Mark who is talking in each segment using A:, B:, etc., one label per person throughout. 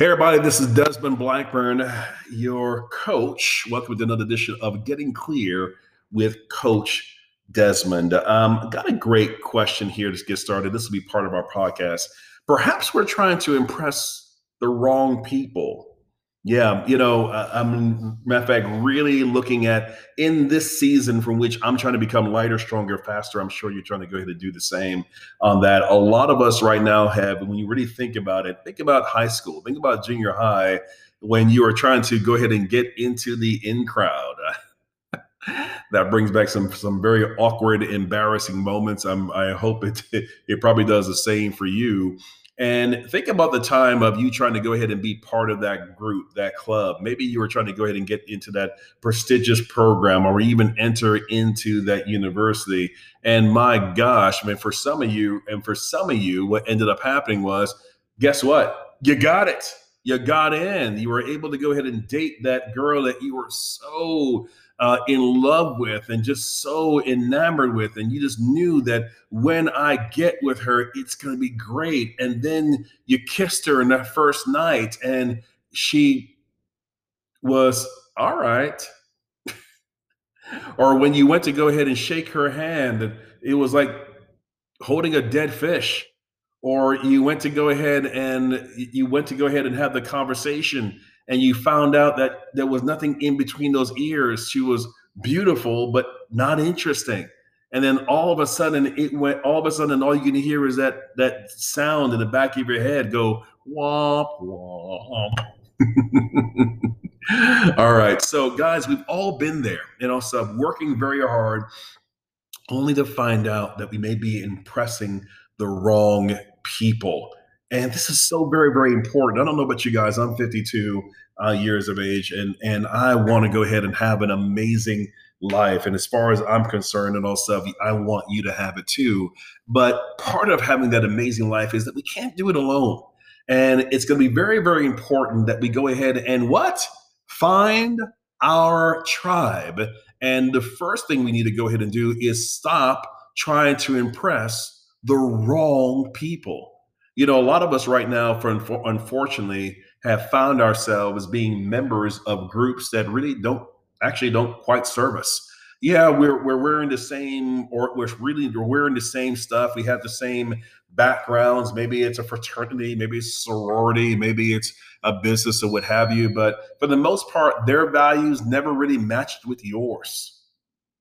A: Hey, everybody, this is Desmond Blackburn, your coach. Welcome to another edition of Getting Clear with Coach Desmond. Um, got a great question here to get started. This will be part of our podcast. Perhaps we're trying to impress the wrong people yeah, you know, uh, I'm matter of fact really looking at in this season from which I'm trying to become lighter, stronger, faster. I'm sure you're trying to go ahead and do the same on that. A lot of us right now have, when you really think about it, think about high school, think about junior high, when you are trying to go ahead and get into the in crowd. that brings back some some very awkward, embarrassing moments. I'm, I hope it it probably does the same for you and think about the time of you trying to go ahead and be part of that group, that club. Maybe you were trying to go ahead and get into that prestigious program or even enter into that university. And my gosh, I mean, for some of you, and for some of you, what ended up happening was guess what? You got it. You got in. You were able to go ahead and date that girl that you were so uh, in love with and just so enamored with. And you just knew that when I get with her, it's going to be great. And then you kissed her in that first night, and she was all right. or when you went to go ahead and shake her hand, it was like holding a dead fish. Or you went to go ahead and you went to go ahead and have the conversation and you found out that there was nothing in between those ears. She was beautiful, but not interesting. And then all of a sudden, it went. All of a sudden, all you can hear is that that sound in the back of your head go womp womp. all right, so guys, we've all been there, and also working very hard, only to find out that we may be impressing the wrong people. And this is so very, very important. I don't know about you guys. I'm 52 uh, years of age, and and I want to go ahead and have an amazing life. And as far as I'm concerned, and also I want you to have it too. But part of having that amazing life is that we can't do it alone. And it's going to be very, very important that we go ahead and what? Find our tribe. And the first thing we need to go ahead and do is stop trying to impress the wrong people you know, a lot of us right now, for unfortunately, have found ourselves being members of groups that really don't actually don't quite serve us. Yeah, we're we're wearing the same, or we're really we're wearing the same stuff. We have the same backgrounds. Maybe it's a fraternity, maybe it's sorority, maybe it's a business or what have you. But for the most part, their values never really matched with yours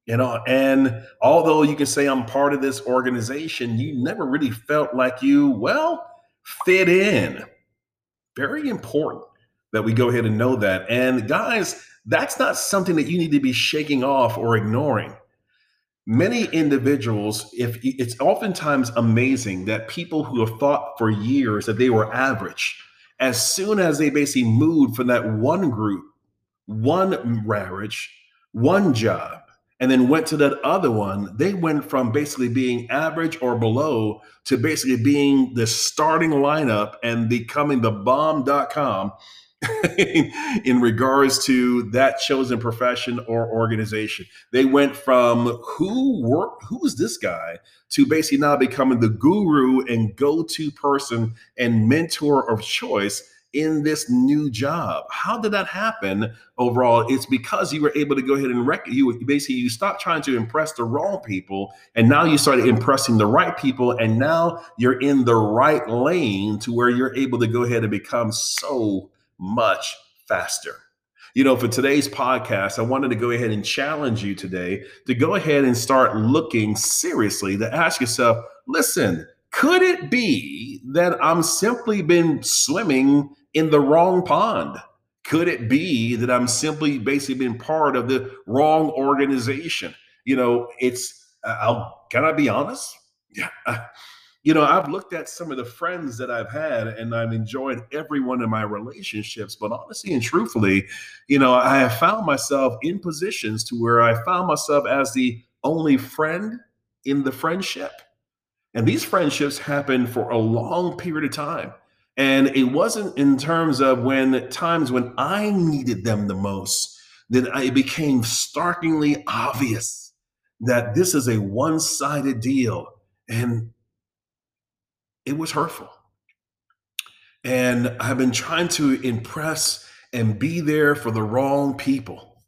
A: you know and although you can say i'm part of this organization you never really felt like you well fit in. Very important that we go ahead and know that. And guys that's not something that you need to be shaking off or ignoring. Many individuals if it's oftentimes amazing that people who have thought for years that they were average as soon as they basically moved from that one group one marriage one job and then went to that other one, they went from basically being average or below to basically being the starting lineup and becoming the bomb.com in regards to that chosen profession or organization. They went from who work who's this guy to basically now becoming the guru and go-to person and mentor of choice in this new job. How did that happen overall? It's because you were able to go ahead and rec- you basically you stopped trying to impress the wrong people and now you started impressing the right people and now you're in the right lane to where you're able to go ahead and become so much faster. You know, for today's podcast, I wanted to go ahead and challenge you today to go ahead and start looking seriously to ask yourself, listen, could it be that I'm simply been swimming in the wrong pond? Could it be that I'm simply basically been part of the wrong organization? You know, it's, I'll, can I be honest? Yeah. you know, I've looked at some of the friends that I've had and I've enjoyed every one of my relationships. But honestly and truthfully, you know, I have found myself in positions to where I found myself as the only friend in the friendship. And these friendships happen for a long period of time. And it wasn't in terms of when times when I needed them the most that it became starkly obvious that this is a one sided deal. And it was hurtful. And I've been trying to impress and be there for the wrong people.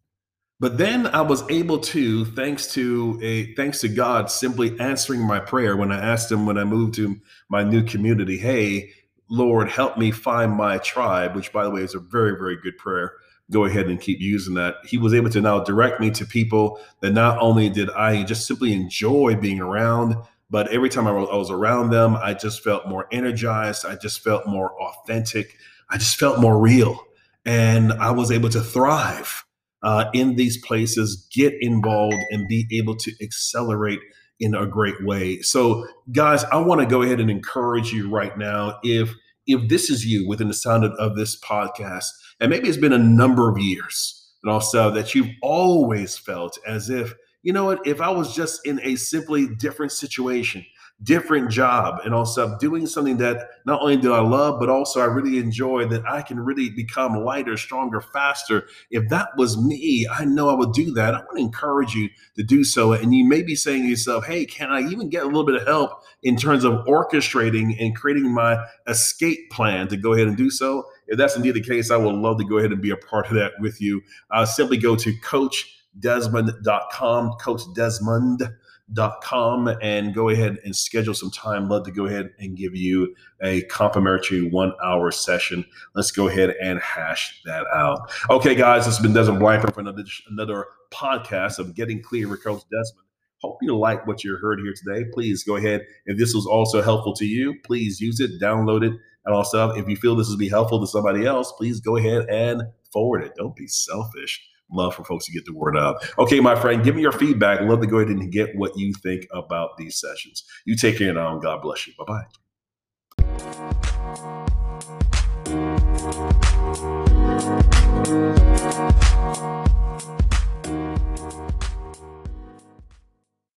A: But then I was able to, thanks to a thanks to God, simply answering my prayer when I asked Him when I moved to my new community, "Hey, Lord, help me find my tribe." Which, by the way, is a very, very good prayer. Go ahead and keep using that. He was able to now direct me to people that not only did I just simply enjoy being around, but every time I was around them, I just felt more energized. I just felt more authentic. I just felt more real, and I was able to thrive uh, in these places, get involved, and be able to accelerate in a great way. So, guys, I want to go ahead and encourage you right now. If if this is you within the sound of, of this podcast, and maybe it's been a number of years, and also that you've always felt as if you know what, if I was just in a simply different situation, different job and also doing something that not only do I love, but also I really enjoy that I can really become lighter, stronger, faster. If that was me, I know I would do that. I want to encourage you to do so. And you may be saying to yourself, hey, can I even get a little bit of help in terms of orchestrating and creating my escape plan to go ahead and do so? If that's indeed the case, I would love to go ahead and be a part of that with you. Uh, simply go to coachdesmond.com, Coach Desmond com and go ahead and schedule some time. Love to go ahead and give you a complimentary one hour session. Let's go ahead and hash that out. Okay, guys, this has been Desmond Blackburn for another, another podcast of Getting Clear with Coach Desmond. Hope you like what you heard here today. Please go ahead. If this was also helpful to you, please use it, download it. And also, if you feel this would be helpful to somebody else, please go ahead and forward it. Don't be selfish love for folks to get the word out. Okay, my friend, give me your feedback. Love to go ahead and get what you think about these sessions. You take care now, God bless you. Bye bye.